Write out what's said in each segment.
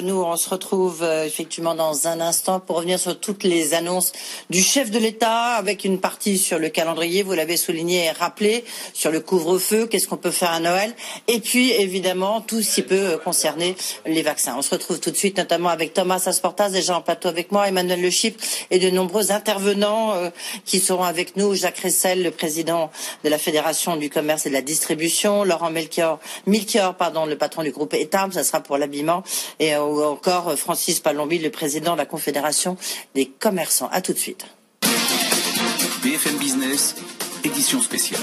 Nous, on se retrouve euh, effectivement dans un instant pour revenir sur toutes les annonces du chef de l'État, avec une partie sur le calendrier, vous l'avez souligné et rappelé, sur le couvre-feu, qu'est-ce qu'on peut faire à Noël, et puis évidemment tout ce qui peut euh, concerner les vaccins. On se retrouve tout de suite, notamment avec Thomas Asportas, déjà en plateau avec moi, Emmanuel Le Chip, et de nombreux intervenants euh, qui seront avec nous, Jacques Ressel, le président de la Fédération du commerce et de la distribution, Laurent Melchior, Milchior, pardon, le patron du groupe Etam, ça sera pour l'habillement, et ou encore Francis Palombi, le président de la Confédération des commerçants. À tout de suite. BFM Business, édition spéciale.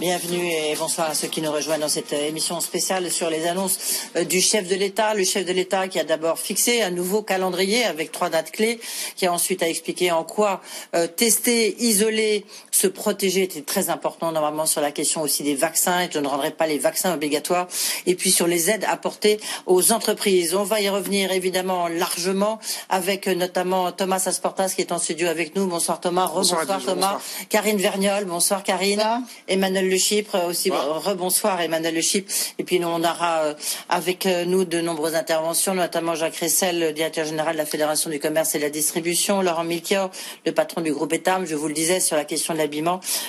Bienvenue et bonsoir à ceux qui nous rejoignent dans cette émission spéciale sur les annonces euh, du chef de l'État. Le chef de l'État qui a d'abord fixé un nouveau calendrier avec trois dates clés, qui a ensuite à expliquer en quoi euh, tester, isoler, se protéger était très important normalement sur la question aussi des vaccins. Et je ne rendrai pas les vaccins obligatoires. Et puis sur les aides apportées aux entreprises. On va y revenir évidemment largement avec euh, notamment Thomas Asportas qui est en studio avec nous. Bonsoir Thomas. Rebonsoir Bonsoir, Thomas. bonsoir. Karine Vergnol. Bonsoir Karine. Emmanuel Le Chypre aussi. Rebonsoir Emmanuel Le Chypre. Et puis nous, on aura euh, avec euh, nous de nombreuses interventions, notamment Jacques Ressel, le directeur général de la Fédération du commerce et de la distribution, Laurent Milchior, le patron du groupe Etam, je vous le disais, sur la question de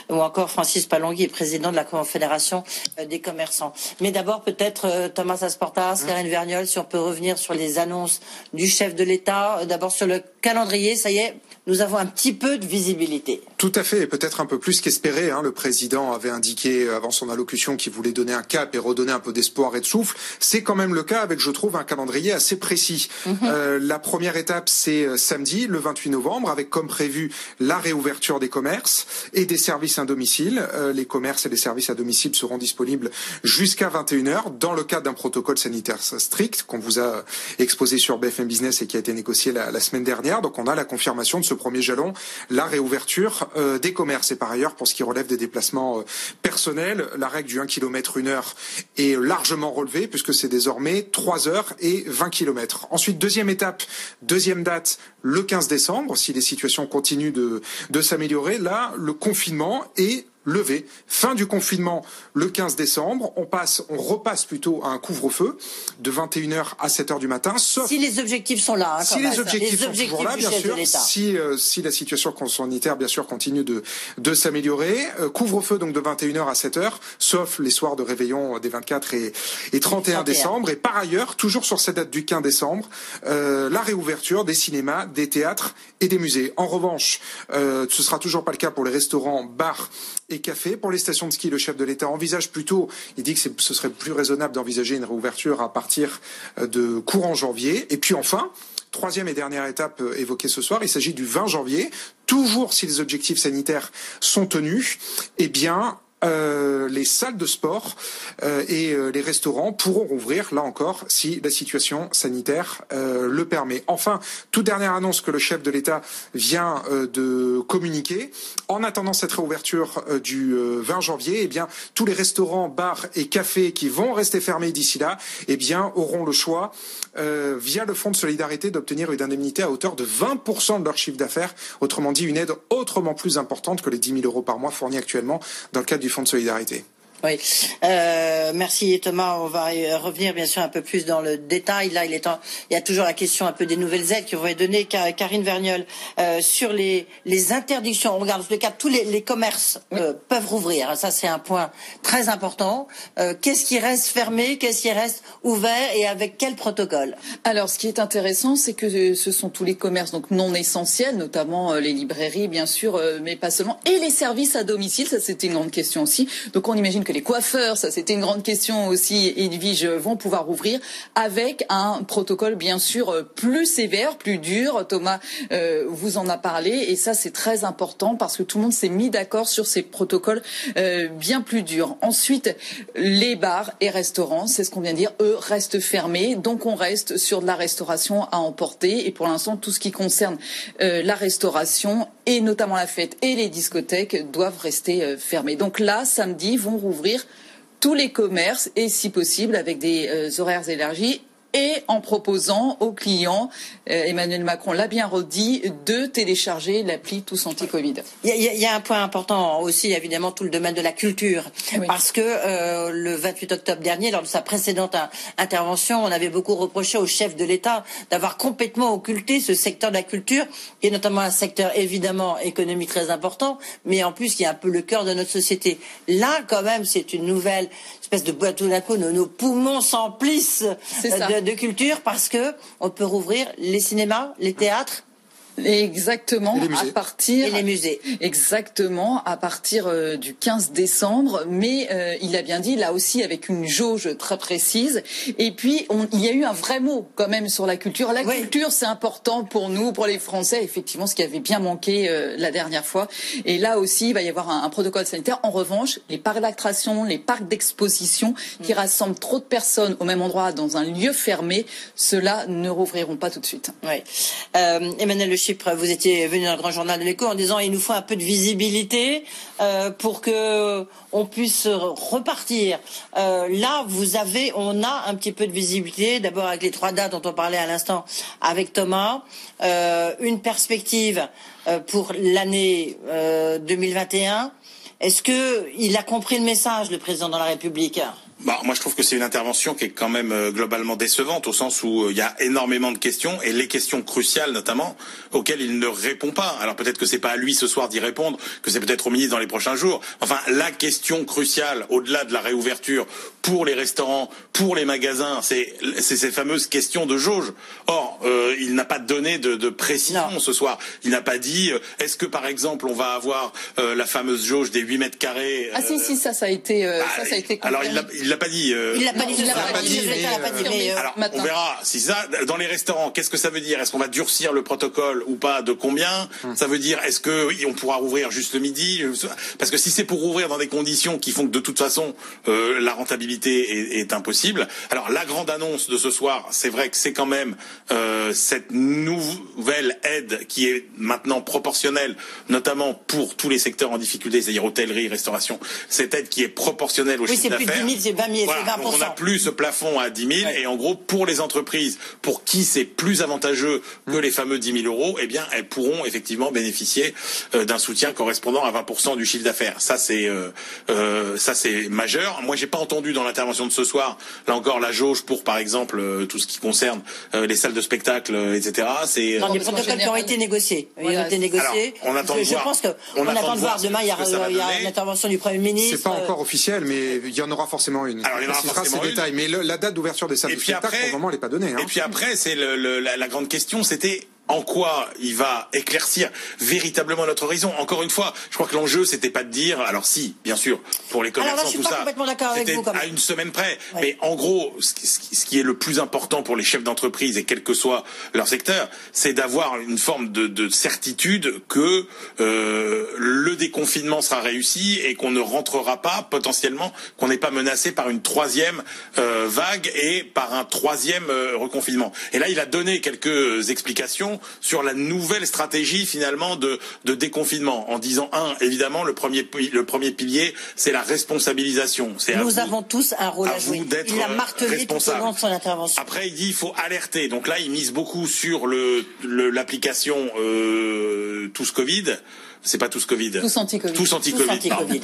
ou encore Francis Palongui, président de la Confédération euh, des commerçants. Mais d'abord, peut-être euh, Thomas Asportas, Karine Vergnol, si on peut revenir sur les annonces du chef de l'État. Euh, D'abord sur le calendrier, ça y est, nous avons un petit peu de visibilité. Tout à fait, et peut-être un peu plus qu'espéré. Hein. Le président avait indiqué avant son allocution qu'il voulait donner un cap et redonner un peu d'espoir et de souffle. C'est quand même le cas avec, je trouve, un calendrier assez précis. Euh, la première étape, c'est samedi, le 28 novembre, avec comme prévu la réouverture des commerces et des services à domicile. Euh, les commerces et les services à domicile seront disponibles jusqu'à 21h dans le cadre d'un protocole sanitaire strict qu'on vous a exposé sur BFM Business et qui a été négocié la, semaine dernière. Donc on a la confirmation de ce premier jalon, la réouverture euh, des commerces. Et par ailleurs, pour ce qui relève des déplacements euh, personnels, la règle du 1 km 1 heure est largement relevée puisque c'est désormais 3 heures et 20 km. Ensuite, deuxième étape, deuxième date, le 15 décembre, si les situations continuent de, s'améliorer. Là, confinement est levé. Fin du confinement le 15 décembre. On passe, on repasse plutôt à un couvre-feu de 21h à 7h du matin, sauf Si les objectifs sont là, hein, si les objectifs sont objectifs toujours là, bien sûr, si, euh, si la situation sanitaire, bien sûr, continue de, de s'améliorer, euh, couvre-feu donc de 21h à 7h, sauf les soirs de réveillon des 24 et, et 31 31. décembre. Et par ailleurs, toujours sur cette date du 15 décembre, euh, la réouverture des cinémas, des théâtres et des musées. En revanche, ce sera toujours pas le cas pour les restaurants, bars et cafés. Pour les stations de ski, le chef de l'État envisage plutôt, il dit que ce serait plus raisonnable d'envisager une réouverture à partir euh, de courant janvier. Et puis enfin, Troisième et dernière étape euh, évoquée ce soir, il s'agit du 20 janvier. Toujours si les objectifs sanitaires sont tenus, eh bien, euh, les salles de sport euh, et euh, les restaurants pourront rouvrir, là encore, si la situation sanitaire le permet. Enfin, toute dernière annonce que le chef de l'État vient de communiquer. En attendant cette réouverture du euh, 20 janvier, eh bien, tous les restaurants, bars et cafés qui vont rester fermés d'ici là, eh bien, auront le choix, via le Fonds de solidarité, d'obtenir une indemnité à hauteur de 20% de leur chiffre d'affaires. Autrement dit, une aide autrement plus importante que les 10 000 euros par mois fournis actuellement dans le cadre du Fonds de solidarité. Oui, euh, merci Thomas. On va revenir bien sûr un peu plus dans le détail. Là, il, est il y a toujours la question un peu des nouvelles aides que vont donner Karine Vergnol euh, sur les, les interdictions. On regarde tous les cas, tous les, les commerces euh, peuvent rouvrir. Ça, c'est un point très important. Qu'est-ce qui reste fermé, qu'est-ce qui reste ouvert? Et avec quel protocole? Alors, ce qui est intéressant, c'est que ce sont tous les commerces donc non essentiels, notamment les librairies, bien sûr, mais pas seulement, et les services à domicile. Ça, c'était une grande question aussi. Donc, on imagine que les coiffeurs, ça c'était une grande question aussi, Edwige, vont pouvoir ouvrir avec un protocole bien sûr plus sévère, plus dur. Thomas euh, vous en a parlé et ça c'est très important parce que tout le monde s'est mis d'accord sur ces protocoles euh, bien plus durs. Ensuite, les bars et restaurants, c'est ce qu'on vient de dire, eux restent fermés, donc on reste sur de la restauration à emporter et pour l'instant tout ce qui concerne euh, la restauration et notamment la fête et les discothèques doivent rester fermés. Donc là, samedi, vont rouvrir tous les commerces et si possible avec des euh, horaires élargis et en proposant aux clients, euh, Emmanuel Macron l'a bien redit, de télécharger l'appli Tous Anti-Covid. Il y, a un point important aussi, évidemment, tout le domaine de la culture. Parce que euh, le 28 octobre dernier, lors de sa précédente intervention, on avait beaucoup reproché au chef de l'État d'avoir complètement occulté ce secteur de la culture, qui est notamment un secteur évidemment économique très important, mais en plus qui est un peu le cœur de notre société. Là, quand même, c'est une nouvelle espèce de boîte à coup, nos, nos poumons s'emplissent de, de culture parce que on peut rouvrir les cinémas, les théâtres, Exactement, à partir et les musées. Exactement, à partir euh, du 15 décembre, mais euh, il a bien dit là aussi avec une jauge très précise. Et puis on, il y a eu un vrai mot quand même sur la culture. La culture, c'est important pour nous, pour les Français. Effectivement, ce qui avait bien manqué euh, la dernière fois. Et là aussi, il va y avoir un, protocole sanitaire. En revanche, les parcs d'attractions, les parcs d'exposition qui mm. rassemblent trop de personnes au même endroit dans un lieu fermé, ceux-là ne rouvriront pas tout de suite. Oui. Emmanuel Le vous étiez venu dans le grand journal de l'écho en disant il nous faut un peu de visibilité euh, pour que on puisse repartir. Euh, là, vous avez, on a un petit peu de visibilité. D'abord avec les trois dates dont on parlait à l'instant avec Thomas, euh, une perspective pour l'année 2021. Est-ce que il a compris le message, le président de la République? Bah, moi, je trouve que c'est une intervention qui est quand même euh, globalement décevante, au sens où euh, il y a énormément de questions, et les questions cruciales notamment, auxquelles il ne répond pas. Alors peut-être que c'est pas à lui ce soir d'y répondre, que c'est peut-être au ministre dans les prochains jours. Enfin, la question cruciale, au-delà de la réouverture pour les restaurants, pour les magasins, c'est ces fameuses questions de jauge. Or, euh, il n'a pas donné de, de précision ce soir. Il n'a pas dit, est-ce que par exemple on va avoir la fameuse jauge des 8 mètres carrés Ah si, si, ça, ça a été... bah, ça, ça a été alors il l'a pas dit. Euh, il l'a pas dit. Il l'a pas dit. Alors, on verra. Si ça, dans les restaurants, qu'est-ce que ça veut dire? Est-ce qu'on va durcir le protocole ou pas De combien? Hum. Ça veut dire est-ce que on pourra rouvrir juste le midi? Parce que si c'est pour rouvrir dans des conditions qui font que de toute façon euh, la rentabilité est, est, impossible. Alors la grande annonce de ce soir, c'est vrai que c'est quand même euh, cette nouvelle aide qui est maintenant proportionnelle, notamment pour tous les secteurs en difficulté, c'est-à-dire hôtellerie, restauration. Cette aide qui est proportionnelle au chiffre d'affaires on n'a plus ce plafond à 10 000 et en gros pour les entreprises pour qui c'est plus avantageux que les fameux 10 000 euros, eh bien elles pourront effectivement bénéficier euh, d'un soutien correspondant à 20% du chiffre d'affaires. Ça c'est euh, euh, ça c'est majeur. Moi j'ai pas entendu dans l'intervention de ce soir là encore la jauge pour par exemple tout ce qui concerne les salles de spectacle, etc. C'est dans les protocoles qui ont été négociés. Voilà. Ils ont été négociés. on attend je, pense qu'on attend de voir demain. Il y a, une intervention du Premier ministre. C'est pas encore officiel, mais il y en aura forcément une. Alors, il y en aura forcément une. Détails, mais le, la date d'ouverture des salles de spectacle, pour le moment, elle n'est pas donnée. Hein. Et puis après, c'est le, le, la, la grande question, c'était en quoi il va éclaircir véritablement notre horizon. Encore une fois, je crois que l'enjeu c'était pas de dire, alors si, bien sûr, pour les commerçants tout ça, c'était à une semaine près. Mais en gros, ce qui est le plus important pour les chefs d'entreprise et quel que soit leur secteur, c'est d'avoir une forme de, de certitude que euh, le déconfinement sera réussi et qu'on ne rentrera pas potentiellement, qu'on n'est pas menacé par une troisième euh, vague et par un troisième euh, reconfinement. Et là, il a donné quelques explications sur la nouvelle stratégie finalement de, de déconfinement en disant un évidemment le premier le premier pilier c'est la responsabilisation. C'est nous avons tous un rôle à, jouer. Il a martelé tout au long de son intervention. Après il dit il faut alerter donc là il mise beaucoup sur le l'application euh, tous Covid c'est pas tous Covid. Tous anti-Covid. Tous anti-Covid.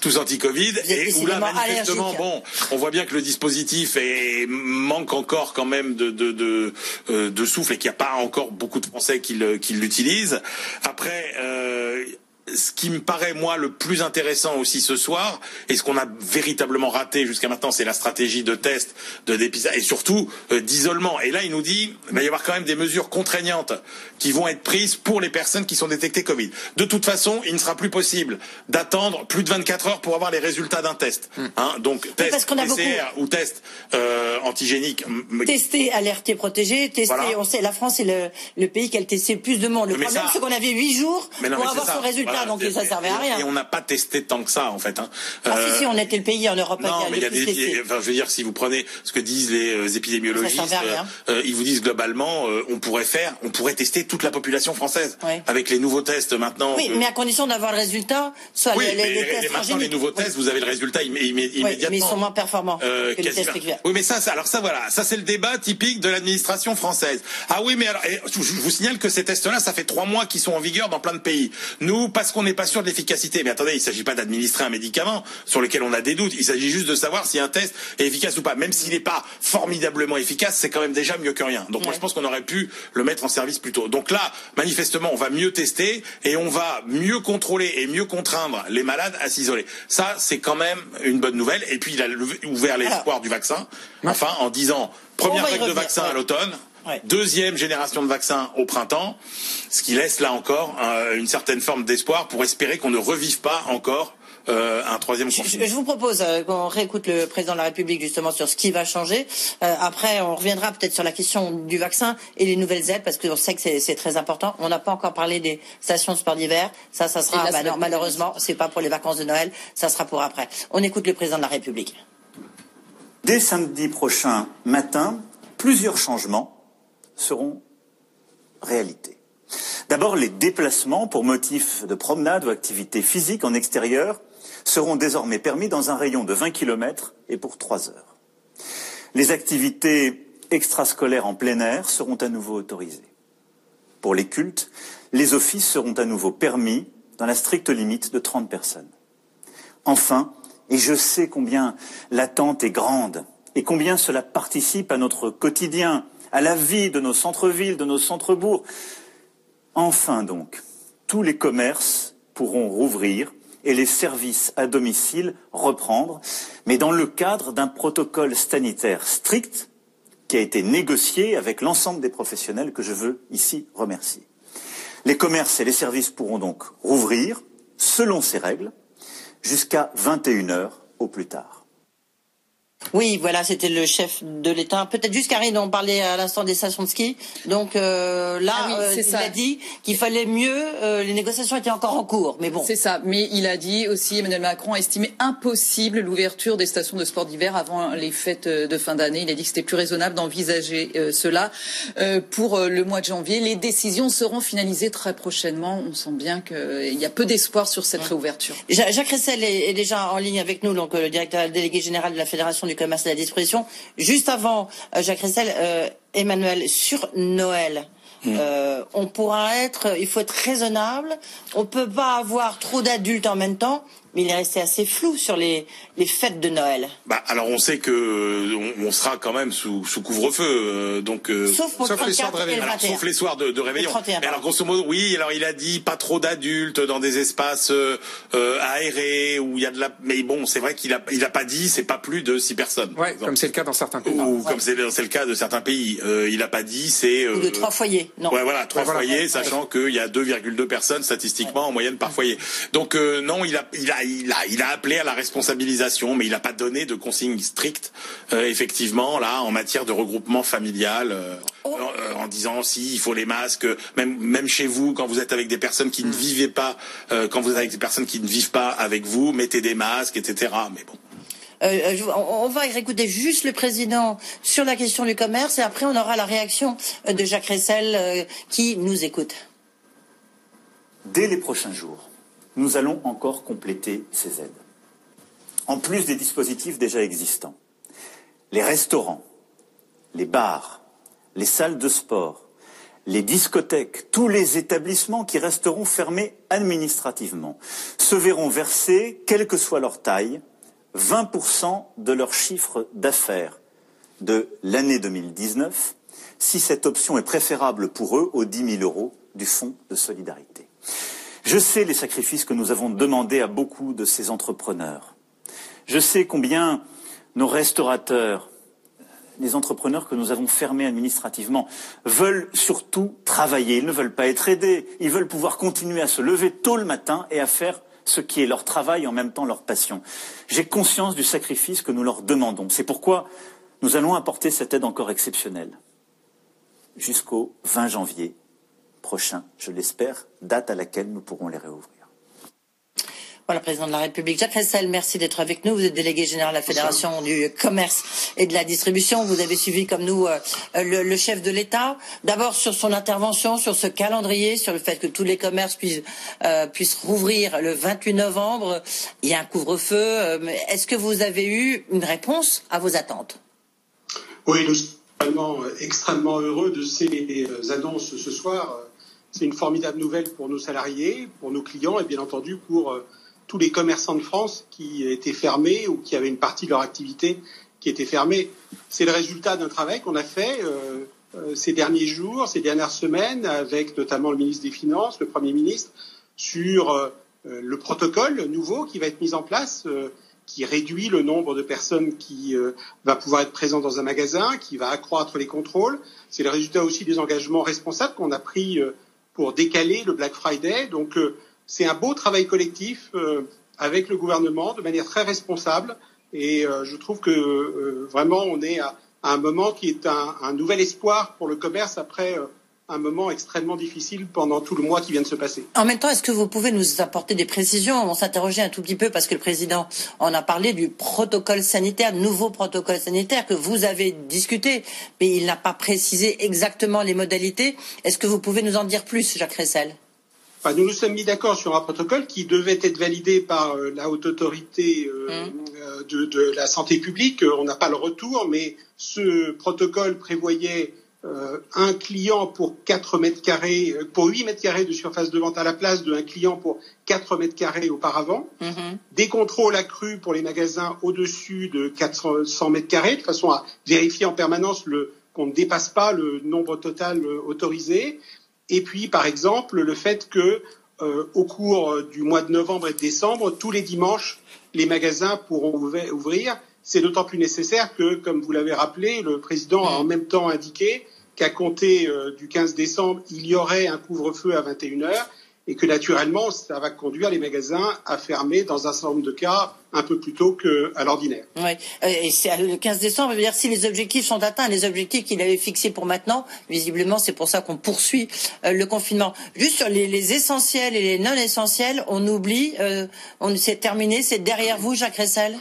Tous anti-Covid. Et où là, manifestement, bon, on voit bien que le dispositif est, manque encore quand même de, de, de, euh, de souffle et qu'il n'y a pas encore beaucoup de Français qui l'utilisent. Après, euh, ce qui me paraît moi le plus intéressant aussi ce soir et ce qu'on a véritablement raté jusqu'à maintenant c'est la stratégie de test de dépistage et surtout euh, d'isolement et là il nous dit il va y avoir quand même des mesures contraignantes qui vont être prises pour les personnes qui sont détectées Covid. De toute façon, il ne sera plus possible d'attendre plus de 24 heures pour avoir les résultats d'un test. Hmm. Hein, donc test PCR ou test euh, antigénique. Testé, alerté, protégé. Testé, on sait, la France est le, pays qui a testé le plus de monde. Le problème c'est qu'on avait 8 jours pour avoir son résultat donc ça servait à rien. Et on n'a pas testé tant que ça, en fait. Hein. Ah si, si, on était le pays en Europe non, mais il y a des, enfin, je veux dire, si vous prenez ce que disent les euh, épidémiologistes, euh, euh, ils vous disent globalement, on pourrait faire, on pourrait tester toute la population française avec les nouveaux tests maintenant. Oui, mais à condition d'avoir le résultat, soit oui, les, les, les, tests maintenant les nouveaux tests, vous avez le résultat immédiatement. Oui, mais ils sont moins performants que les tests Oui, mais ça, alors ça, voilà, ça c'est le débat typique de l'administration française. Ah oui, mais alors, je vous signale que ces tests-là, ça fait trois mois qu'ils sont en vigueur dans plein de pays. Nous, parce qu'on n'est pas sûr de l'efficacité mais attendez, il ne s'agit pas d'administrer un médicament sur lequel on a des doutes. Il s'agit juste de savoir si un test est efficace ou pas. Même s'il n'est pas formidablement efficace, c'est quand même déjà mieux que rien. Donc moi, je pense qu'on aurait pu le mettre en service plus tôt. Donc là, manifestement, on va mieux tester et on va mieux contrôler et mieux contraindre les malades à s'isoler. Ça, c'est quand même une bonne nouvelle. Et puis, il a ouvert l'espoir du vaccin. Enfin, en disant première vague de vaccin à l'automne. Deuxième génération de vaccins au printemps, ce qui laisse là encore euh, une certaine forme d'espoir pour espérer qu'on ne revive pas encore euh, un troisième confinement. Je, vous propose euh, qu'on réécoute le président de la République justement sur ce qui va changer. après, on reviendra peut-être sur la question du vaccin et les nouvelles aides parce qu'on sait que c'est très important. On n'a pas encore parlé des stations de sport d'hiver. Ça, ça sera bah, malheureusement, c'est pas pour les vacances de Noël. Ça sera pour après. On écoute le président de la République. Dès samedi prochain matin, plusieurs changements seront réalité. D'abord, les déplacements pour motifs de promenade ou activité physique en extérieur seront désormais permis dans un rayon de 20 km et pour 3 heures. Les activités extrascolaires en plein air seront à nouveau autorisées. Pour les cultes, les offices seront à nouveau permis dans la stricte limite de 30 personnes. Enfin, et je sais combien l'attente est grande et combien cela participe à notre quotidien, à la vie de nos centres-villes, de nos centres-bourgs. Enfin donc, tous les commerces pourront rouvrir et les services à domicile reprendre, mais dans le cadre d'un protocole sanitaire strict qui a été négocié avec l'ensemble des professionnels que je veux ici remercier. Les commerces et les services pourront donc rouvrir selon ces règles jusqu'à 21 heures au plus tard. Oui, voilà, c'était le chef de l'État. Peut-être juste Karine, on parlait à l'instant des stations de ski. Donc euh, là, ah euh, il a dit qu'il fallait mieux. Euh, les négociations étaient encore en cours, mais bon. C'est ça. Mais il a dit aussi, Emmanuel Macron a estimé impossible l'ouverture des stations de sport d'hiver avant les fêtes de fin d'année. Il a dit que c'était plus raisonnable d'envisager cela pour le mois de janvier. Les décisions seront finalisées très prochainement. On sent bien qu'il y a peu d'espoir sur cette réouverture. Jacques Ressel est, déjà en ligne avec nous, donc le directeur délégué général de la Fédération du commerce à la disposition. Juste avant, euh, Jacques Ressel, euh, Emmanuel, sur Noël, hmm. euh, on pourra être, il faut être raisonnable. On peut pas avoir trop d'adultes en même temps mais il est resté assez flou sur les, les fêtes de Noël. Bah, alors on sait que euh, on, sera quand même sous, sous couvre-feu, euh, donc euh, sauf, pour les soirs de réveillon. sauf les soirs de, de réveillon. Mais alors grosso modo, oui. Alors il a dit pas trop d'adultes dans des espaces aérés où il y a de la. Mais bon, c'est vrai qu'il a il a pas dit c'est pas plus de six personnes. Ouais, comme c'est le cas dans certains pays. Ou comme c'est le cas de certains pays. il a pas dit c'est. Ou de trois foyers. Non. Ouais, voilà, trois foyers, sachant qu'il y a 2,2 personnes statistiquement en moyenne par foyer. Donc non, il a il a il a, il a appelé à la responsabilisation, mais il n'a pas donné de consignes strictes, euh, effectivement, là, en matière de regroupement familial, euh, oh. euh, en, disant si il faut les masques, même même chez vous, quand vous êtes avec des personnes qui ne hmm. vivent pas, quand vous êtes avec des personnes qui ne vivent pas avec vous, mettez des masques, etc. Mais bon. on va écouter juste le président sur la question du commerce et après on aura la réaction de Jacques Ressel qui nous écoute. Dès les prochains jours, nous allons encore compléter ces aides. En plus des dispositifs déjà existants, les restaurants, les bars, les salles de sport, les discothèques, tous les établissements qui resteront fermés administrativement se verront verser, quelle que soit leur taille, 20% de leur chiffre d'affaires de l'année 2019, si cette option est préférable pour eux aux 10 000 euros du Fonds de solidarité. Je sais les sacrifices que nous avons demandés à beaucoup de ces entrepreneurs. Je sais combien nos restaurateurs, les entrepreneurs que nous avons fermés administrativement, veulent surtout travailler. Ils ne veulent pas être aidés. Ils veulent pouvoir continuer à se lever tôt le matin et à faire ce qui est leur travail et en même temps leur passion. J'ai conscience du sacrifice que nous leur demandons. C'est pourquoi nous allons apporter cette aide encore exceptionnelle jusqu'au 20 janvier prochain, je l'espère, date à laquelle nous pourrons les réouvrir. Voilà, président de la République. Jacques Ressel, merci d'être avec nous. Vous êtes délégué général de la Fédération du commerce et de la distribution. Vous avez suivi, comme nous, euh, le, chef de l'État. D'abord sur son intervention, sur ce calendrier, sur le fait que tous les commerces puissent, euh, puissent rouvrir le 28 novembre. Il y a un couvre-feu. Euh, est-ce que vous avez eu une réponse à vos attentes? Oui, nous sommes extrêmement heureux de ces annonces ce soir. C'est une formidable nouvelle pour nos salariés, pour nos clients et bien entendu pour tous les commerçants de France qui étaient fermés ou qui avaient une partie de leur activité qui était fermée. C'est le résultat d'un travail qu'on a fait euh, euh, ces derniers jours, ces dernières semaines, avec notamment le ministre des Finances, le Premier ministre, sur euh, le protocole nouveau qui va être mis en place, qui réduit le nombre de personnes qui va pouvoir être présent dans un magasin, qui va accroître les contrôles. C'est le résultat aussi des engagements responsables qu'on a pris pour décaler le Black Friday. Donc c'est un beau travail collectif euh, avec le gouvernement de manière très responsable. Et euh, je trouve que euh, vraiment on est à, un moment qui est un, nouvel espoir pour le commerce après un moment extrêmement difficile pendant tout le mois qui vient de se passer. En même temps, est-ce que vous pouvez nous apporter des précisions? On s'interrogeait un tout petit peu parce que le président en a parlé du protocole sanitaire, nouveau protocole sanitaire que vous avez discuté, mais il n'a pas précisé exactement les modalités. Est-ce que vous pouvez nous en dire plus, Jacques Ressel? Nous nous sommes mis d'accord sur un protocole qui devait être validé par euh, la haute autorité euh, mmh. euh, de, la santé publique. On n'a pas le retour, mais ce protocole prévoyait un client pour 4 mètres carrés, pour 8 mètres carrés de surface de vente à la place d'un client pour 4 mètres carrés auparavant. Mmh. Des contrôles accrus pour les magasins au-dessus de 400 mètres carrés, de façon à vérifier en permanence qu'on ne dépasse pas le nombre total autorisé. Et puis, par exemple, le fait que euh, au cours du mois de novembre et de décembre, tous les dimanches, les magasins pourront ouvrir. C'est d'autant plus nécessaire que, comme vous l'avez rappelé, le président a en même temps indiqué qu'à compter euh, du 15 décembre, il y aurait un couvre-feu à 21 heures et que naturellement, ça va conduire les magasins à fermer dans un certain nombre de cas un peu plus tôt qu'à l'ordinaire. Oui, euh, et c'est le 15 décembre, dire si les objectifs sont atteints, les objectifs qu'il avait fixés pour maintenant, visiblement, c'est pour ça qu'on poursuit euh, le confinement. Juste sur les, essentiels et les non essentiels, on oublie, on s'est terminé, c'est derrière vous, Jacques Ressel?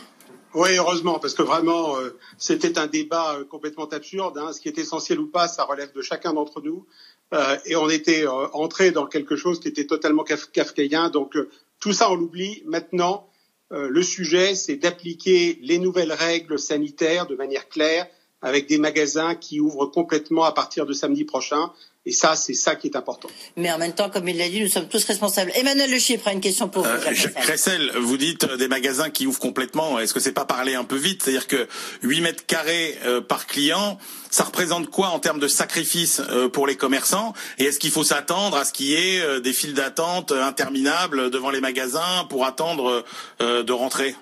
Oui, heureusement, parce que vraiment, c'était un débat complètement absurde. Hein. Ce qui est essentiel ou pas, ça relève de chacun d'entre nous. Euh, et on était euh, entré dans quelque chose qui était totalement kafkaïen. Donc euh, tout ça, on l'oublie. Maintenant, le sujet, c'est d'appliquer les nouvelles règles sanitaires de manière claire avec des magasins qui ouvrent complètement à partir de samedi prochain. Et ça, c'est ça qui est important. Mais en même temps, comme il l'a dit, nous sommes tous responsables. Emmanuel Le Chypre a une question pour vous. Euh, Cressel, vous dites euh, des magasins qui ouvrent complètement. Est-ce que c'est pas parler un peu vite? C'est-à-dire que 8 mètres carrés euh, par client, ça représente quoi en termes de sacrifice pour les commerçants? Et est-ce qu'il faut s'attendre à ce qu'il y ait des files d'attente interminables devant les magasins pour attendre de rentrer?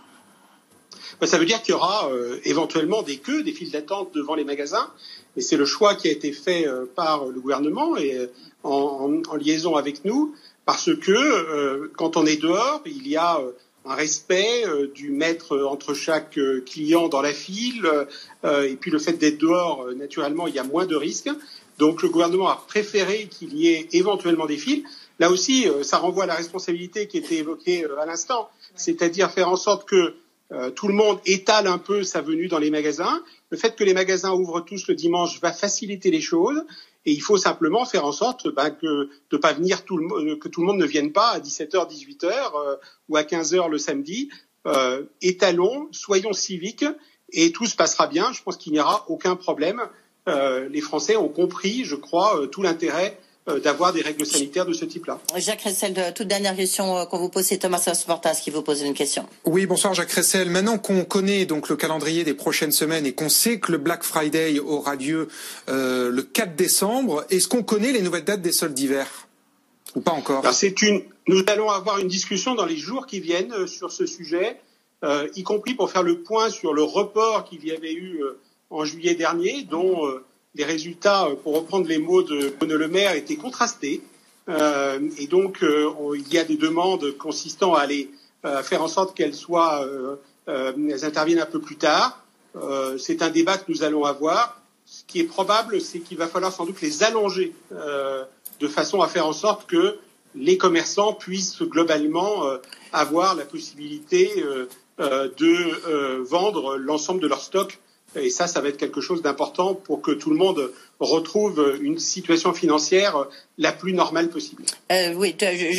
Ben, ça veut dire qu'il y aura éventuellement des queues, des files d'attente devant les magasins. Et c'est le choix qui a été fait euh, par le gouvernement et euh, en, liaison avec nous, parce que euh, quand on est dehors, il y a un respect du mètre entre chaque client dans la file, et puis le fait d'être dehors, naturellement, il y a moins de risques. Donc le gouvernement a préféré qu'il y ait éventuellement des files. Là aussi, ça renvoie à la responsabilité qui était évoquée à l'instant, c'est-à-dire faire en sorte que euh, tout le monde étale un peu sa venue dans les magasins. Le fait que les magasins ouvrent tous le dimanche va faciliter les choses et il faut simplement faire en sorte ben, que de pas venir tout le, que tout le monde ne vienne pas à 17h, 18h euh, ou à 15h le samedi. Euh, étalons, soyons civiques et tout se passera bien. Je pense qu'il n'y aura aucun problème. les Français ont compris, je crois, tout l'intérêt d'avoir des règles sanitaires de ce type-là. Jacques Ressel, toute dernière question qu'on vous pose, c'est Thomas Sportas qui vous pose une question. Oui, bonsoir Jacques Ressel. Maintenant qu'on connaît donc le calendrier des prochaines semaines et qu'on sait que le Black Friday aura lieu le 4 décembre, est-ce qu'on connaît les nouvelles dates des soldes d'hiver? Ou pas encore? C'est une. Nous allons avoir une discussion dans les jours qui viennent sur ce sujet. Euh, y compris pour faire le point sur le report qu'il y avait eu euh, en juillet dernier, dont euh, les résultats, pour reprendre les mots de Bruno Le Maire, étaient contrastés. et donc, il y a des demandes consistant à aller faire en sorte qu'elles soient, interviennent un peu plus tard. c'est un débat que nous allons avoir. Ce qui est probable, c'est qu'il va falloir sans doute les allonger de façon à faire en sorte que les commerçants puissent globalement avoir la possibilité euh, de euh, vendre l'ensemble de leur stock. Et ça, ça va être quelque chose d'important pour que tout le monde retrouve une situation financière la plus normale possible. Euh, oui,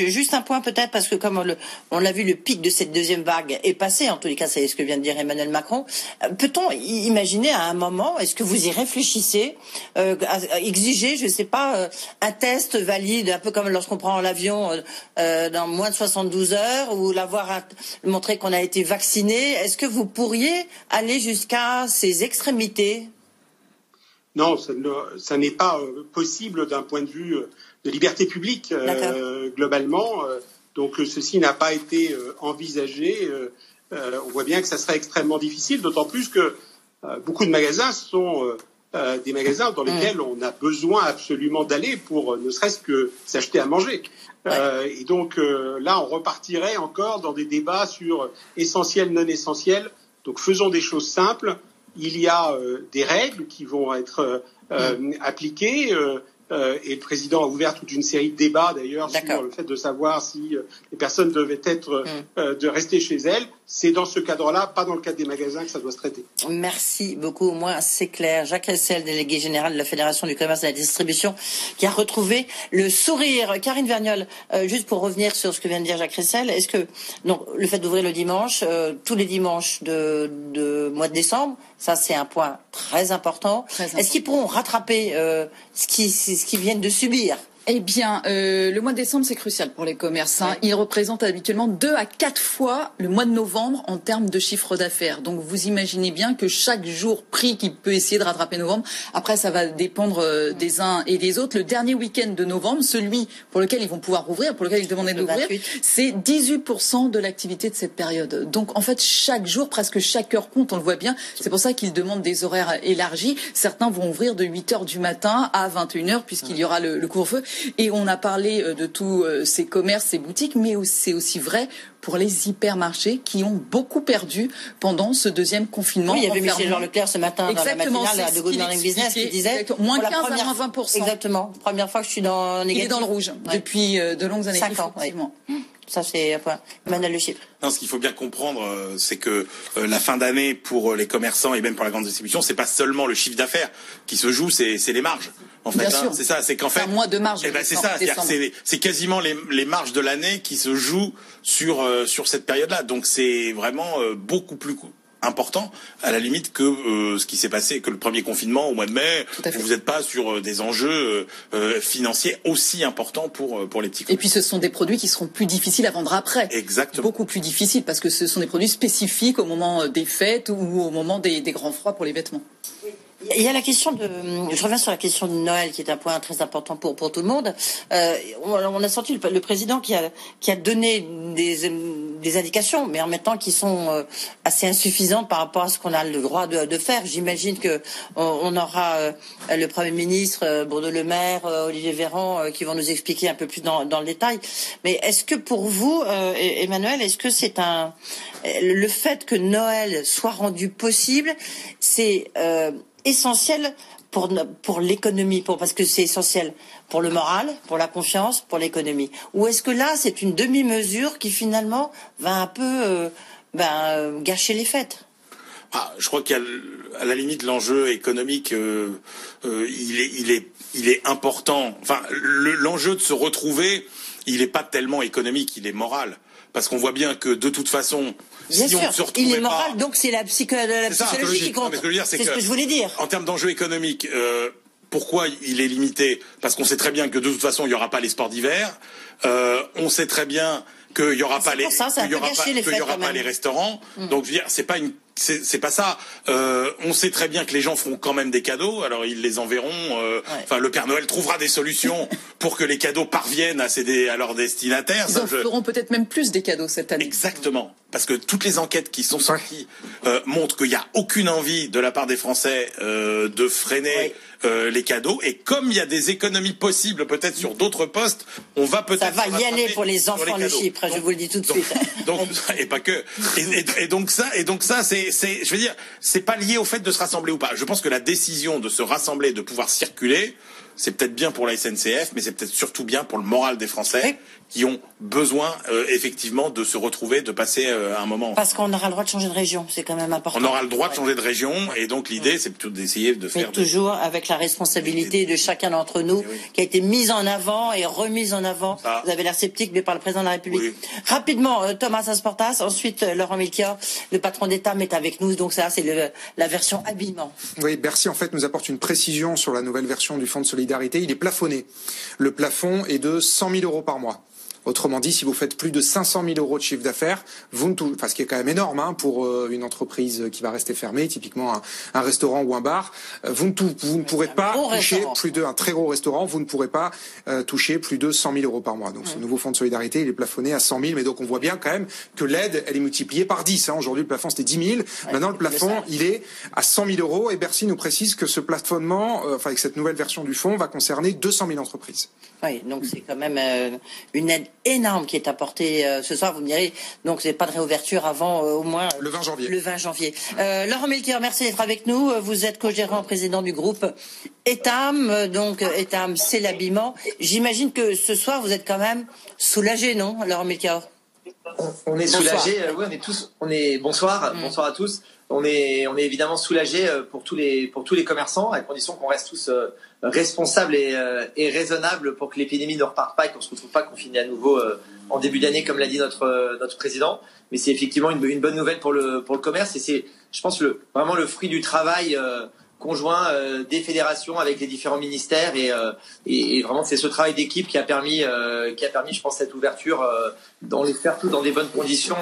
juste un point peut-être parce que comme on l'a vu, le pic de cette deuxième vague est passé. En tous les cas, c'est ce que vient de dire Emmanuel Macron. Euh, peut-on imaginer à un moment, est-ce que vous y réfléchissez, euh, exiger, je ne sais pas, euh, un test valide, un peu comme lorsqu'on prend l'avion dans moins de 72 heures, ou l'avoir montré qu'on a été vacciné? Est-ce que vous pourriez aller jusqu'à ces extrémités? Non, ça n'est pas euh, possible d'un point de vue euh, de liberté publique euh, globalement. Donc ceci n'a pas été envisagé. on voit bien que ça serait extrêmement difficile, d'autant plus que beaucoup de magasins sont des magasins dans lesquels on a besoin absolument d'aller pour ne serait-ce que s'acheter à manger. et donc là, on repartirait encore dans des débats sur essentiel, non essentiel. Donc faisons des choses simples il y a euh, des règles qui vont être euh, mm. appliquées. Euh, et le président a ouvert toute une série de débats d'ailleurs sur le fait de savoir si les personnes devaient être mm. de rester chez elles. C'est dans ce cadre-là, pas dans le cadre des magasins, que ça doit se traiter. Merci beaucoup. Au moins, c'est clair. Jacques Ressel, délégué général de la Fédération du commerce et de la distribution, qui a retrouvé le sourire. Karine Vergnol, juste pour revenir sur ce que vient de dire Jacques Ressel, est-ce que donc le fait d'ouvrir le dimanche, tous les dimanches de, de mois de décembre, ça, c'est un point très important. Est-ce qu'ils pourront rattraper euh, ce qu'ils ce qu'ils viennent de subir? Eh bien, euh, le mois de décembre, c'est crucial pour les commerçants. Il représente habituellement deux à quatre fois le mois de novembre en termes de chiffre d'affaires. Donc, vous imaginez bien que chaque jour pris qui peut essayer de rattraper novembre, après, ça va dépendre euh, des uns et des autres. Le dernier week-end de novembre, celui pour lequel ils vont pouvoir rouvrir, pour lequel ils demandaient d'ouvrir, c'est 18% de l'activité de cette période. Donc, en fait, chaque jour, presque chaque heure compte, on le voit bien. C'est pour ça qu'ils demandent des horaires élargis. Certains vont ouvrir de 8 heures du matin à 21 heures puisqu'il y aura le, le couvre-feu. Et on a parlé euh, de tous euh, ces commerces, ces boutiques, mais c'est aussi vrai pour les hypermarchés qui ont beaucoup perdu pendant ce deuxième confinement. Oui, il y avait Michel Jean Leclerc ce matin exactement, dans la matinale de Good Morning Business qui disait moins 15 à moins 20 Exactement. Première fois que je suis dans négatif. Il est dans le rouge depuis euh, de longues années. 5 ans, effectivement. Ça, c'est un point. Emmanuel Le Chiffre. Non, ce qu'il faut bien comprendre, euh, c'est que euh, la fin d'année pour les commerçants et même pour la grande distribution, c'est pas seulement le chiffre d'affaires qui se joue, c'est les marges. En fait, hein. c'est ça, c'est qu'en fait, un mois de marge. Eh ben, c'est ça, c'est quasiment les, les, marges de l'année qui se jouent sur sur cette période-là. Donc c'est vraiment beaucoup plus important à la limite que euh, ce qui s'est passé que le premier confinement au mois de mai vous n'êtes pas sur euh, des enjeux euh, financiers aussi importants pour pour les petits et puis ce sont des produits qui seront plus difficiles à vendre après. Exactement. Beaucoup plus difficiles parce que ce sont des produits spécifiques au moment des fêtes ou au moment des, des grands froids pour les vêtements il y a la question de, je reviens sur la question de Noël qui est un point très important pour pour tout le monde. Euh, on, a senti le, président qui a qui a donné des des indications, mais en même temps qui sont euh, assez insuffisantes par rapport à ce qu'on a le droit de, de faire. J'imagine que on, aura euh, le premier ministre euh, Bruno Le Maire, Olivier Véran qui vont nous expliquer un peu plus dans dans le détail. Mais est-ce que pour vous, Emmanuel, est-ce que c'est un le fait que Noël soit rendu possible, c'est essentiel pour, pour l'économie, pour, parce que c'est essentiel pour le moral, pour la confiance, pour l'économie. Ou est-ce que là, c'est une demi-mesure qui finalement va un peu euh, ben, gâcher les fêtes? Ah, Je crois qu'à la limite, l'enjeu économique, euh, euh, il, est, il, est, il est important. Enfin, l'enjeu de se retrouver, il n'est pas tellement économique, il est moral. parce qu'on voit bien que de toute façon, si on se retrouvait il est moral, donc c'est la, psychologie qui compte. C'est ce que, je voulais dire. En termes d'enjeux économiques, euh, pourquoi il est limité? Parce qu'on sait très bien que de toute façon, il n'y aura pas les sports d'hiver. Euh, on sait très bien qu'il n'y aura pas les, y aura pas, y aura pas les restaurants. Mm. Donc, je veux dire, c'est pas une c'est pas ça. Euh, on sait très bien que les gens feront quand même des cadeaux, alors ils les enverront. Euh, enfin, le Père Noël trouvera des solutions pour que les cadeaux parviennent à, à leurs destinataires. Ils en feront peut-être même plus des cadeaux cette année. Exactement, parce que toutes les enquêtes qui sont sorties euh, montrent qu'il n'y a aucune envie de la part des Français euh, de freiner. Euh, les cadeaux. Et comme il y a des économies possibles peut-être sur d'autres postes, on va peut-être. Ça va y aller pour les enfants de Chypre, je vous le dis tout de suite. Donc, et pas que. Et, et, donc ça, et donc ça, c'est, c'est, je veux dire, c'est pas lié au fait de se rassembler ou pas. Je pense que la décision de se rassembler, de pouvoir circuler, c'est peut-être bien pour la SNCF, mais c'est peut-être surtout bien pour le moral des Français qui ont besoin euh, effectivement de se retrouver, de passer euh, un moment. Parce qu'on aura le droit de changer de région, c'est quand même important. On aura le droit de changer de région, et donc l'idée, c'est plutôt d'essayer de faire. Mais toujours avec la responsabilité de chacun d'entre nous, qui a été mise en avant et remise en avant. Vous avez l'air sceptique, mais par le président de la République. Rapidement, euh, Thomas Asportas, ensuite Laurent Milchior, le patron d'État, est avec nous. Donc ça, c'est la version habillement. Oui, Bercy en fait nous apporte une précision sur la nouvelle version du Fonds de solidarité. Il est plafonné. Le plafond est de 100 000 euros par mois. Autrement dit, si vous faites plus de 500 000 euros de chiffre d'affaires, vous ne enfin, ce qui est quand même énorme hein, pour euh, une entreprise qui va rester fermée, typiquement un, restaurant ou un bar, euh, vous ne, vous ne pourrez pas toucher plus de un très gros restaurant, vous ne pourrez pas euh, toucher plus de 100 000 euros par mois. Donc ce nouveau fonds de solidarité, il est plafonné à 100 000, mais donc on voit bien quand même que l'aide, elle est multipliée par 10. Hein. Aujourd'hui, le plafond c'était 10 000. Maintenant, le plafond, il est à 100 000 euros, et Bercy nous précise que ce plafonnement, enfin avec cette nouvelle version du fonds, va concerner 200 000 entreprises. Oui, donc c'est quand même une aide énorme qui est apportée euh, ce soir. Vous me direz, donc c'est pas de réouverture avant euh, au moins le 20 janvier. Le 20 janvier. Euh, Laurent Melchior, merci d'être avec nous. Vous êtes co-gérant président du groupe Etam. Donc Etam, c'est l'habillement. J'imagine que ce soir vous êtes quand même soulagé, non, Laurent Melchior? On, est soulagé. oui, on est tous. On est bonsoir, mm. bonsoir à tous on est, on est évidemment soulagé pour tous les, pour tous les commerçants, à condition qu'on reste tous euh, responsables et, euh, et raisonnables pour que l'épidémie ne reparte pas et qu'on se retrouve pas confiné à nouveau en début d'année, comme l'a dit notre, notre président. Mais c'est effectivement une, une, bonne nouvelle pour le, pour le commerce et c'est, je pense, le, vraiment le fruit du travail conjoint des fédérations avec les différents ministères et, et, vraiment c'est ce travail d'équipe qui a permis, qui a permis, je pense, cette ouverture dans les faire tout dans des bonnes conditions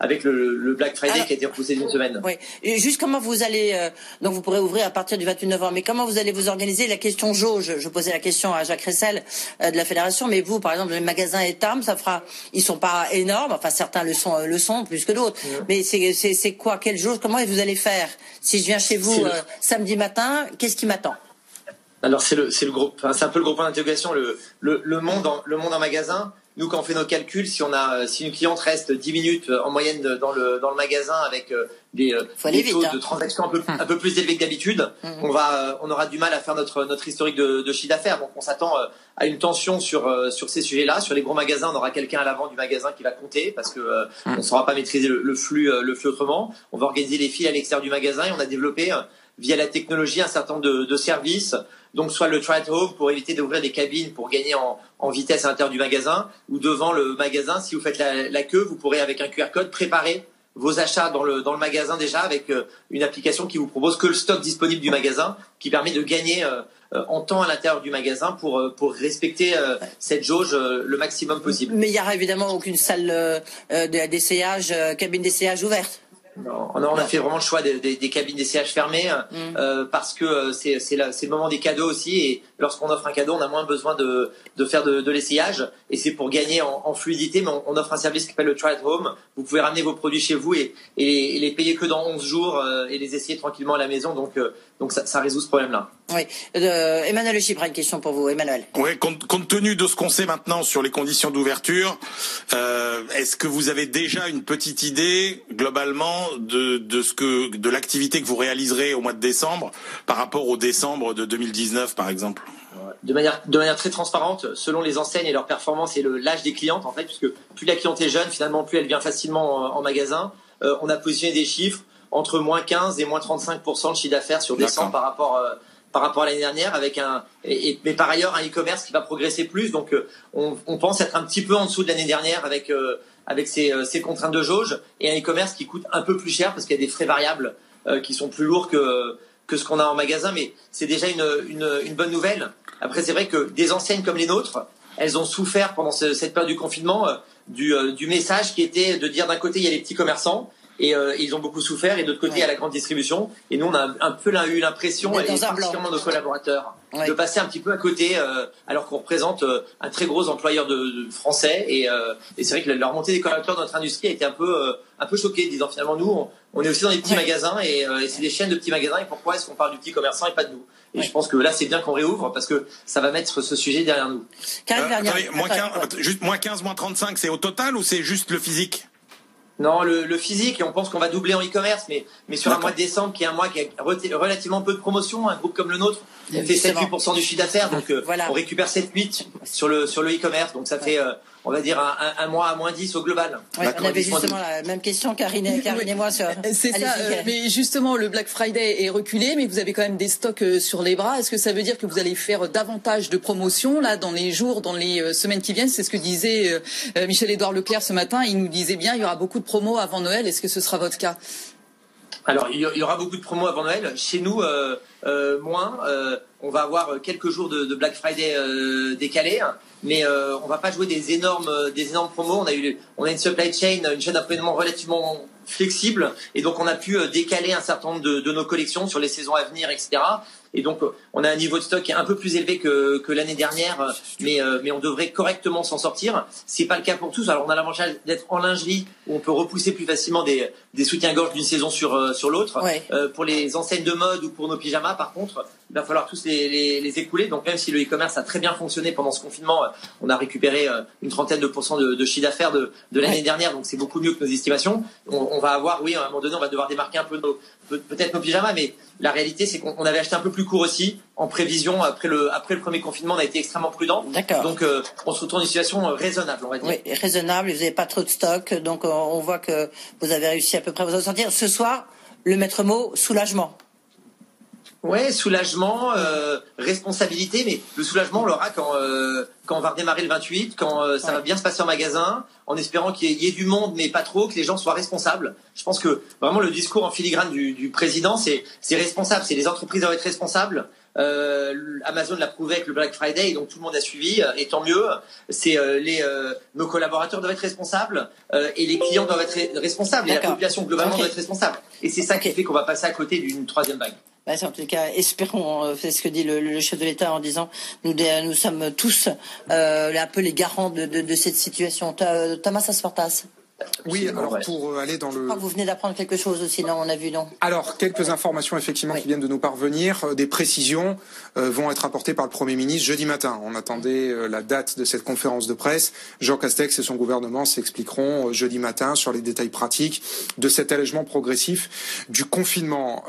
avec le, Black Friday qui a été repoussé d'une semaine. Oui. Et juste comment vous allez, euh, donc vous pourrez ouvrir à partir du 28 novembre, mais comment vous allez vous organiser La question jauge, je posais la question à Jacques Ressel euh, de la fédération, mais vous, par exemple, les magasins Etam, ça fera, ils sont pas énormes, enfin certains le sont, euh, le sont plus que d'autres, mais c'est quoi, quelle jauge? Comment vous allez faire? Si je viens chez vous samedi matin, qu'est-ce qui m'attend? Alors c'est le le gros c'est un peu le gros point d'interrogation le, le le monde en, le monde en magasin nous, quand on fait nos calculs, si on a, si une cliente reste 10 minutes euh, en moyenne dans le dans le magasin avec euh, des, euh, taux hein. de transaction un peu un peu plus élevés que d'habitude, mmh. on va, on aura du mal à faire notre notre historique de, de chiffre d'affaires. Donc, on s'attend à une tension sur sur ces sujets-là. Sur les gros magasins, on aura quelqu'un à l'avant du magasin qui va compter parce que mmh. on saura pas maîtriser le, flux le flux autrement. On va organiser les fils à l'extérieur du magasin et on a développé via la technologie un certain nombre de, de services donc soit le try home pour éviter d'ouvrir des cabines pour gagner en, vitesse à l'intérieur du magasin, ou devant le magasin, si vous faites la, queue, vous pourrez avec un QR code préparer vos achats dans le, dans le magasin déjà avec euh, une application qui vous propose que le stock disponible du magasin, qui permet de gagner euh, euh, en temps à l'intérieur du magasin pour, pour respecter cette jauge le maximum possible. Mais il n'y aura évidemment aucune salle d'essayage, cabine d'essayage ouverte. On a fait vraiment le choix des, des, cabines d'essayage fermées mm. euh, parce que euh, c'est c'est le moment des cadeaux aussi et lorsqu'on offre un cadeau, on a moins besoin de, de faire de, de l'essayage et c'est pour gagner en, en, fluidité. Mais on, offre un service qui s'appelle le Try at Home. Vous pouvez ramener vos produits chez vous et, et, les payer que dans 11 jours euh, et les essayer tranquillement à la maison. Donc donc ça, ça résout ce problème-là. Oui, Emmanuel Chypre, une question pour vous, Emmanuel. Oui, compte, compte tenu de ce qu'on sait maintenant sur les conditions d'ouverture, est-ce que vous avez déjà une petite idée globalement de, de ce que de l'activité que vous réaliserez au mois de décembre par rapport au décembre de 2019 par exemple? De manière, de manière très transparente, selon les enseignes et leurs performances et l'âge des clientes, en fait, puisque plus la cliente est jeune, finalement, plus elle vient facilement en, magasin. Euh, on a positionné des chiffres entre moins 15 et moins 35% de chiffre d'affaires sur décembre par rapport, euh, par rapport à l'année dernière, avec un, et, mais par ailleurs, un e-commerce qui va progresser plus. Donc, euh, on, on, pense être un petit peu en dessous de l'année dernière avec avec ses, ses contraintes de jauge et un e-commerce qui coûte un peu plus cher parce qu'il y a des frais variables qui sont plus lourds que que ce qu'on a en magasin, mais c'est déjà une, une, une, bonne nouvelle. Après, c'est vrai que des enseignes comme les nôtres, elles ont souffert pendant cette période du confinement du, du message qui était de dire d'un côté il y a les petits commerçants et euh, ils ont beaucoup souffert. Et de l'autre côté, il y a la grande distribution. Et nous, on a un peu eu l'impression, et particulièrement nos collaborateurs, de passer un petit peu à côté, euh, alors qu'on représente euh, un très gros employeur de, français. Et, et c'est vrai que la remontée des collaborateurs de notre industrie a été un peu, un peu choquée, disant finalement nous, on, est aussi dans des petits magasins et, c'est des chaînes de petits magasins. Et pourquoi est-ce qu'on parle du petit commerçant et pas de nous? Et je pense que là, c'est bien qu'on réouvre parce que ça va mettre ce sujet derrière nous. moins, 15, juste moins 15, moins 35, c'est au total ou c'est juste le physique? Non, le, physique, et on pense qu'on va doubler en e-commerce, mais, mais sur un mois de décembre, qui est un mois qui a relativement peu de promotion, un groupe comme le nôtre, on fait 7-8% du chiffre d'affaires, donc euh, on récupère 7-8 sur le, sur le e-commerce, donc ça fait... Euh, on va dire un, mois à moins 10 au global. on avait justement la même question, Karine, Karine et moi. Sur... C'est ça, euh, mais justement, le Black Friday est reculé, mais vous avez quand même des stocks sur les bras. Est-ce que ça veut dire que vous allez faire davantage de promotions là dans les jours, dans les semaines qui viennent? C'est ce que disait Michel-Édouard Leclerc ce matin. Il nous disait bien, il y aura beaucoup de promos avant Noël. Est-ce que ce sera votre cas? Alors, il y aura beaucoup de promos avant Noël. Chez nous, euh, euh, moins. Euh, on va avoir quelques jours de, Black Friday décalés, mais on va pas jouer des énormes, des énormes promos. On a eu, on a une supply chain, une chaîne d'approvisionnement relativement flexible, et donc on a pu décaler un certain nombre de nos collections sur les saisons à venir, etc. Et donc, on a un niveau de stock qui est un peu plus élevé que, que l'année dernière, mais, euh, mais on devrait correctement s'en sortir. C'est pas le cas pour tous. Alors, on a l'avantage d'être en lingerie où on peut repousser plus facilement des, des soutiens-gorge d'une saison sur, euh, sur l'autre. Euh, pour les enseignes de mode ou pour nos pyjamas, par contre, il va falloir tous les, les, les écouler. Donc, même si le e-commerce a très bien fonctionné pendant ce confinement, on a récupéré une trentaine de pourcents de, de chiffre d'affaires de, de l'année dernière. Donc, c'est beaucoup mieux que nos estimations. On, on, va avoir, oui, à un moment donné, on va devoir démarquer un peu nos, peut-être nos pyjamas, mais la réalité, c'est qu'on avait acheté un peu plus court aussi, en prévision. Après le, après le premier confinement, on a été extrêmement prudent. D'accord. Donc, euh, on se retrouve dans une situation euh, raisonnable, on va dire. Oui, raisonnable. Vous n'avez pas trop de stock, donc on voit que vous avez réussi à peu près à vous en sortir. Ce soir, le maître mot, soulagement. Ouais, soulagement, euh, responsabilité, mais le soulagement on l'aura quand euh, quand on va redémarrer le 28, quand euh, ça va bien se passer en magasin, en espérant qu'il y, ait du monde, mais pas trop, que les gens soient responsables. Je pense que vraiment le discours en filigrane du, du président, c'est c'est responsable, c'est les entreprises doivent être responsables. Amazon l'a prouvé avec le Black Friday, donc tout le monde a suivi, et tant mieux. C'est les nos collaborateurs doivent être responsables et les clients doivent être responsables, et la population globalement doit être responsable. Et c'est ça qui fait qu'on va passer à côté d'une troisième vague. Bah, en tout cas, espérons, euh, c'est ce que dit le, chef de l'État en disant, nous, nous sommes tous euh, un peu les garants de, de, de cette situation. Thomas Asportas. Oui, alors pour euh, aller dans le. Je crois que vous venez d'apprendre quelque chose aussi, non On a vu, non? Alors, quelques informations effectivement qui viennent de nous parvenir. Des précisions vont être apportées par le Premier ministre jeudi matin. On attendait la date de cette conférence de presse. Jean Castex et son gouvernement s'expliqueront jeudi matin sur les détails pratiques de cet allègement progressif du confinement.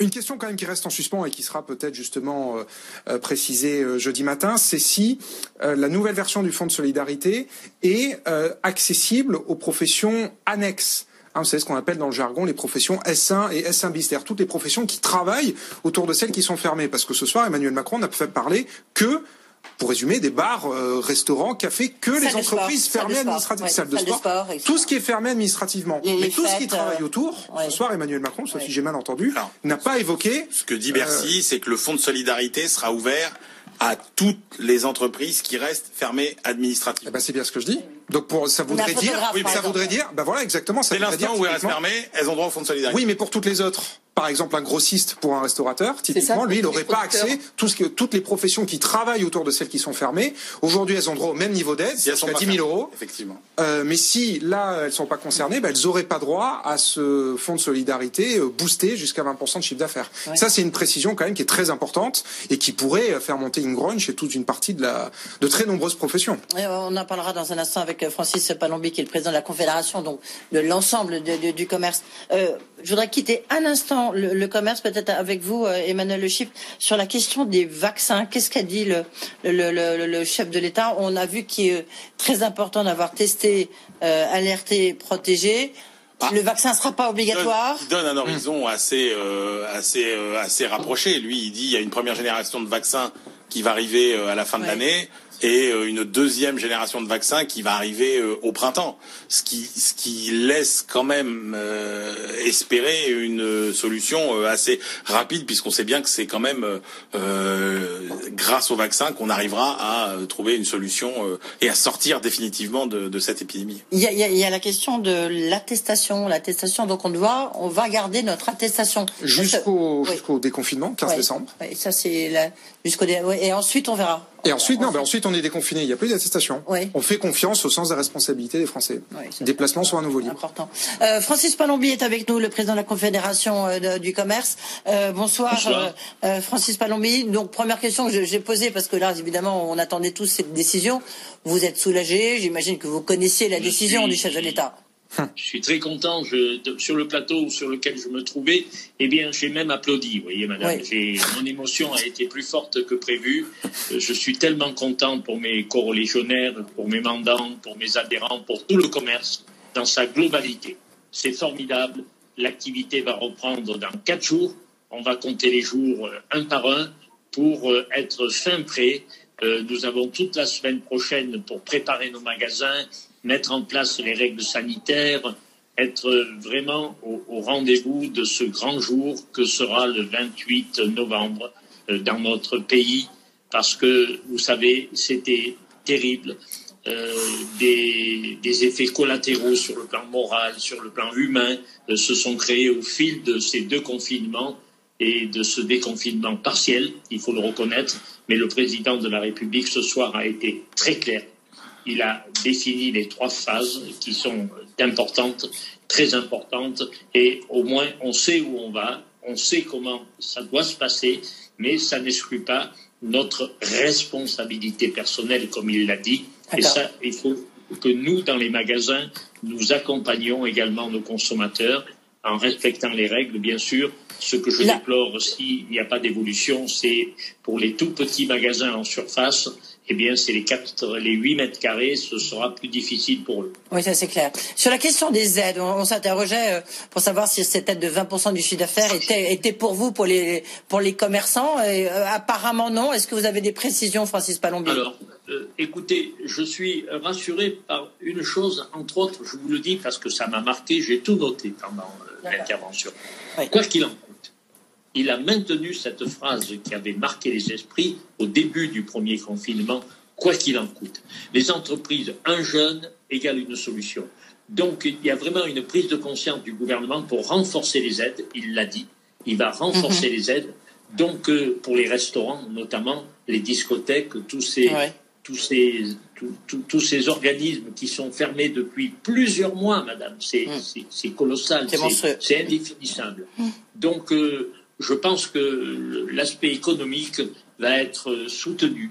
Une question quand même qui reste en suspens et qui sera peut-être justement euh, euh, précisée euh, jeudi matin, c'est si la nouvelle version du Fonds de solidarité est accessible aux professions annexes. Hein, vous savez ce qu'on appelle dans le jargon les professions S1 et S1 bis, c'est-à-dire toutes les professions qui travaillent autour de celles qui sont fermées. Parce que ce soir, Emmanuel Macron n'a fait parler que pour résumer, des bars, euh, restaurants, cafés, que les entreprises fermées administrativement, salles de sport, tout ce qui est fermé administrativement. Mais tout ce qui travaille euh, autour, ce soir, Emmanuel Macron, sauf si j'ai mal entendu, n'a pas évoqué. Ce que dit Bercy, euh, c'est que le fonds de solidarité sera ouvert à toutes les entreprises qui restent fermées administrativement. Eh ben c'est bien ce que je dis. Donc pour, ça voudrait dire, oui, ça voudrait dire, ben voilà exactement. Dès l'instant où elles restent fermées, elles ont droit au fonds de solidarité. Oui, mais pour toutes les autres par exemple un grossiste pour un restaurateur, typiquement, lui, il n'aurait pas accès tout ce que, toutes les professions qui travaillent autour de celles qui sont fermées. Aujourd'hui, elles ont droit au même niveau d'aide, c'est à 10 000 euros. Effectivement. Euh, mais si là, elles sont pas concernées, ben, elles n'auraient pas droit à ce fonds de solidarité euh, boosté jusqu'à 20% de chiffre d'affaires. Ça, c'est une précision quand même qui est très importante et qui pourrait faire monter une grogne chez toute une partie de, la, de très nombreuses professions. on en parlera dans un instant avec Francis Palombi, qui est le président de la Confédération, donc de l'ensemble du commerce. Euh, je voudrais quitter un instant le, commerce, peut-être avec vous, euh, Emmanuel Le Chip, sur la question des vaccins. Qu'est-ce qu'a dit le, le, chef de l'État? On a vu qu'il est très important d'avoir testé, euh, alerté, protégé. Ah. le vaccin ne sera pas obligatoire. Il donne, un horizon assez, euh, assez, assez rapproché. Lui, il dit il y a une première génération de vaccins qui va arriver à la fin de l'année. Et une deuxième génération de vaccins qui va arriver au printemps, ce qui, ce qui laisse quand même espérer une solution assez rapide, puisqu'on sait bien que c'est quand même grâce au vaccin qu'on arrivera à trouver une solution et à sortir définitivement de, de cette épidémie. Il y, a, il y a la question de l'attestation, l'attestation. Donc on doit, on va garder notre attestation jusqu'au jusqu'au déconfinement, 15 décembre. Oui, ça c'est jusqu'au et ensuite on verra. Et ensuite, non, ben ensuite on est déconfiné. Il n'y a plus d'attestation. On fait confiance au sens des responsabilités des Français. Déplacement sur un nouveau livre. Important. Euh, Francis Palombi est avec nous, le président de la Confédération euh, du commerce. Euh, bonsoir, bonsoir. Euh, Francis Palombi. Donc première question que j'ai posée parce que là, évidemment, on attendait tous cette décision. Vous êtes soulagé. J'imagine que vous connaissiez la décision du chef de l'État. Je suis très content. sur le plateau sur lequel je me trouvais, eh bien, j'ai même applaudi. Vous voyez, madame, mon émotion a été plus forte que prévu. Euh, je suis tellement content pour mes coreligionnaires, pour mes mandants, pour mes adhérents, pour tout le commerce dans sa globalité. C'est formidable. L'activité va reprendre dans quatre jours. On va compter les jours euh, un par un pour euh, être fin prêt. Nous avons toute la semaine prochaine pour préparer nos magasins mettre en place les règles sanitaires, être vraiment au, rendez-vous de ce grand jour que sera le 28 novembre euh, dans notre pays, parce que, vous savez, c'était terrible. Euh, des, effets collatéraux sur le plan moral, sur le plan humain, euh, se sont créés au fil de ces deux confinements et de ce déconfinement partiel, il faut le reconnaître, mais le président de la République ce soir a été très clair il a défini les trois phases qui sont importantes, très importantes, et au moins on sait où on va, on sait comment ça doit se passer, mais ça n'exclut pas notre responsabilité personnelle, comme il l'a dit. Et ça, il faut que nous, dans les magasins, nous accompagnions également nos consommateurs en respectant les règles, bien sûr. Ce que je déplore, s'il n'y a pas d'évolution, c'est pour les tout petits magasins en surface, eh bien, c'est les, 4, les 8 mètres carrés, ce sera plus difficile pour eux. Oui, ça c'est clair. Sur la question des aides, on, s'interrogeait euh, pour savoir si cette aide de 20% du chiffre d'affaires était, était, pour vous, pour les, pour les commerçants. Et, euh, apparemment non. Est-ce que vous avez des précisions, Francis Palombi Alors, euh, écoutez, je suis rassuré par une chose, entre autres, je vous le dis parce que ça m'a marqué, j'ai tout noté pendant l'intervention. Quoi qu'il en il a maintenu cette phrase qui avait marqué les esprits au début du premier confinement, quoi qu'il en coûte. Les entreprises, un jeune égale une solution. Donc il y a vraiment une prise de conscience du gouvernement pour renforcer les aides, il l'a dit, il va renforcer mhm. les aides. Donc euh, pour les restaurants, notamment les discothèques, tous ces, tous ces, tous ces organismes qui sont fermés depuis plusieurs mois, madame, c'est mm. colossal, c'est indéfinissable. Mm. Donc euh, je pense que l'aspect économique va être soutenu.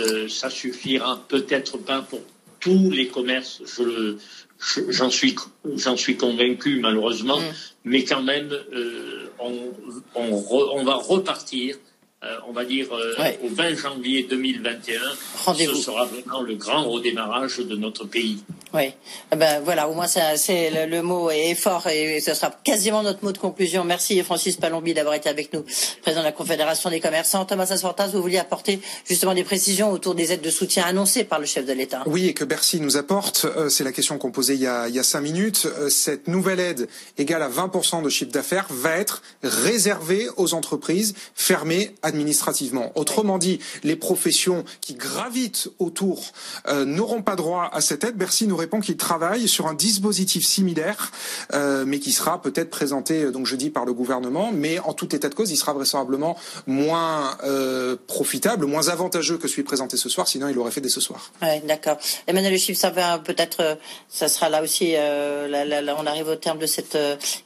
Euh, ça suffira peut-être pas pour tous les commerces, j'en suis, suis convaincu malheureusement, mm. mais quand même, euh, on, va repartir euh, on va dire euh, au 20 janvier 2021, ce sera vraiment le grand redémarrage de notre pays. Oui, eh ben voilà, au moins c'est le, mot est fort et ce sera quasiment notre mot de conclusion. Merci Francis Palombi d'avoir été avec nous, président de la Confédération des commerçants. Thomas Asfortas, vous vouliez apporter justement des précisions autour des aides de soutien annoncées par le chef de l'État. Oui, et que Bercy nous apporte. Euh, c'est la question qu'on posait il y, a, il y a cinq minutes. cette nouvelle aide égale à 20% de chiffre d'affaires va être réservée aux entreprises fermées à administrativement. Autrement dit, les professions qui gravitent autour euh, n'auront pas droit à cette aide. Bercy nous répond qu'il travaille sur un dispositif similaire, euh, mais qui sera peut-être présenté, donc je dis, par le gouvernement, mais en tout état de cause, il sera vraisemblablement moins euh, profitable, moins avantageux que celui présenté ce soir, sinon il l'aurait fait dès ce soir. Oui, d'accord. Emmanuel Chiffre, ça va peut-être, ça sera là aussi, là, on arrive au terme de cette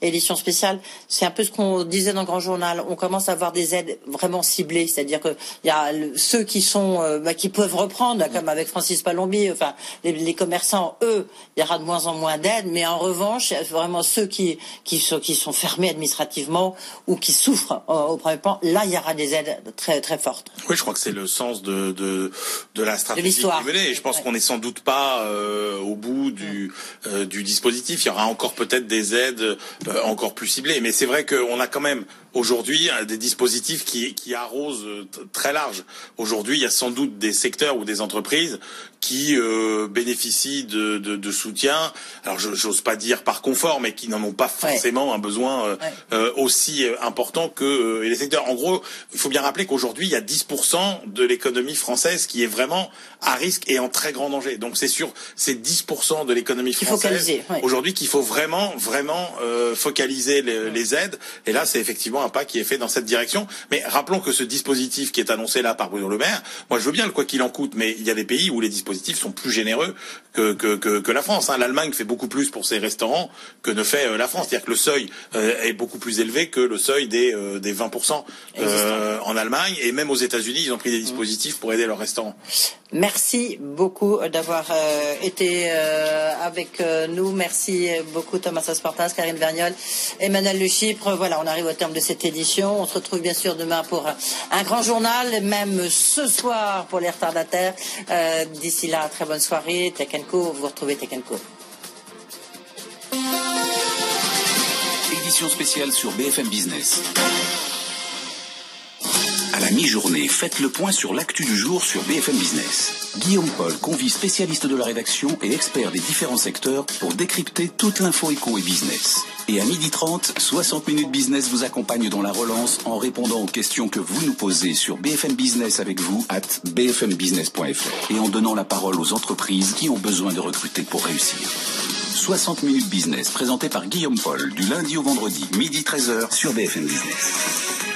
édition spéciale. C'est un peu ce qu'on disait dans le Grand Journal. On commence à avoir des aides vraiment ciblées c'est-à-dire qu'il y a ceux qui sont euh, bah, qui peuvent reprendre, comme avec Francis Palombi, enfin les, commerçants, eux, il y aura de moins en moins d'aide, mais en revanche, vraiment ceux qui qui sont qui sont fermés administrativement ou qui souffrent euh, au premier plan, là il y aura des aides très très fortes. Oui, je crois que c'est le sens de de, de la stratégie qui menée. Et je pense qu'on n'est sans doute pas euh, au bout du du dispositif. Il y aura encore peut-être des aides encore plus ciblées, mais c'est vrai qu'on a quand même aujourd'hui des dispositifs qui, arrosent très large. Aujourd'hui, il y a sans doute des secteurs ou des entreprises qui euh, bénéficient de, de, de, soutien. Alors, j'ose pas dire par confort, mais qui n'en ont pas forcément un besoin euh, euh, aussi important que les secteurs. En gros, il faut bien rappeler qu'aujourd'hui, il y a 10% de l'économie française qui est vraiment à risque et en très grand danger. Donc, c'est sur ces 10% de l'économie française aujourd'hui qu'il faut vraiment, vraiment focaliser les, les, aides. Et là, c'est effectivement un pas qui est fait dans cette direction. Mais rappelons que ce dispositif qui est annoncé là par Bruno Le Maire, moi, je veux bien le quoi qu'il en coûte, mais il y a des pays où les dispositifs sont plus généreux que, que, que, la France. Hein. L'Allemagne fait beaucoup plus pour ses restaurants que ne fait euh, la France. C'est-à-dire que le seuil euh, est beaucoup plus élevé que le seuil des, euh, des 20% en Allemagne. Et même aux États-Unis, ils ont pris des dispositifs pour aider leurs restaurants. Merci beaucoup d'avoir été avec nous. Merci beaucoup Thomas Asportas, Karine Verniol, Emmanuel Le Chypre. Voilà, on arrive au terme de cette édition. On se retrouve bien sûr demain pour un grand journal, même ce soir pour les retardataires. D'ici là, très bonne soirée. Co, vous retrouvez Co. Édition spéciale sur BFM Business. À mi-journée, faites le point sur l'actu du jour sur BFM Business. Guillaume Paul convie spécialistes de la rédaction et experts des différents secteurs pour décrypter toute l'info éco et business. Et à 12h30, 60 minutes business vous accompagne dans la relance en répondant aux questions que vous nous posez sur BFM Business avec vous at bfmbusiness.fr et en donnant la parole aux entreprises qui ont besoin de recruter pour réussir. 60 minutes business présenté par Guillaume Paul du lundi au vendredi, midi 13h sur BFM Business.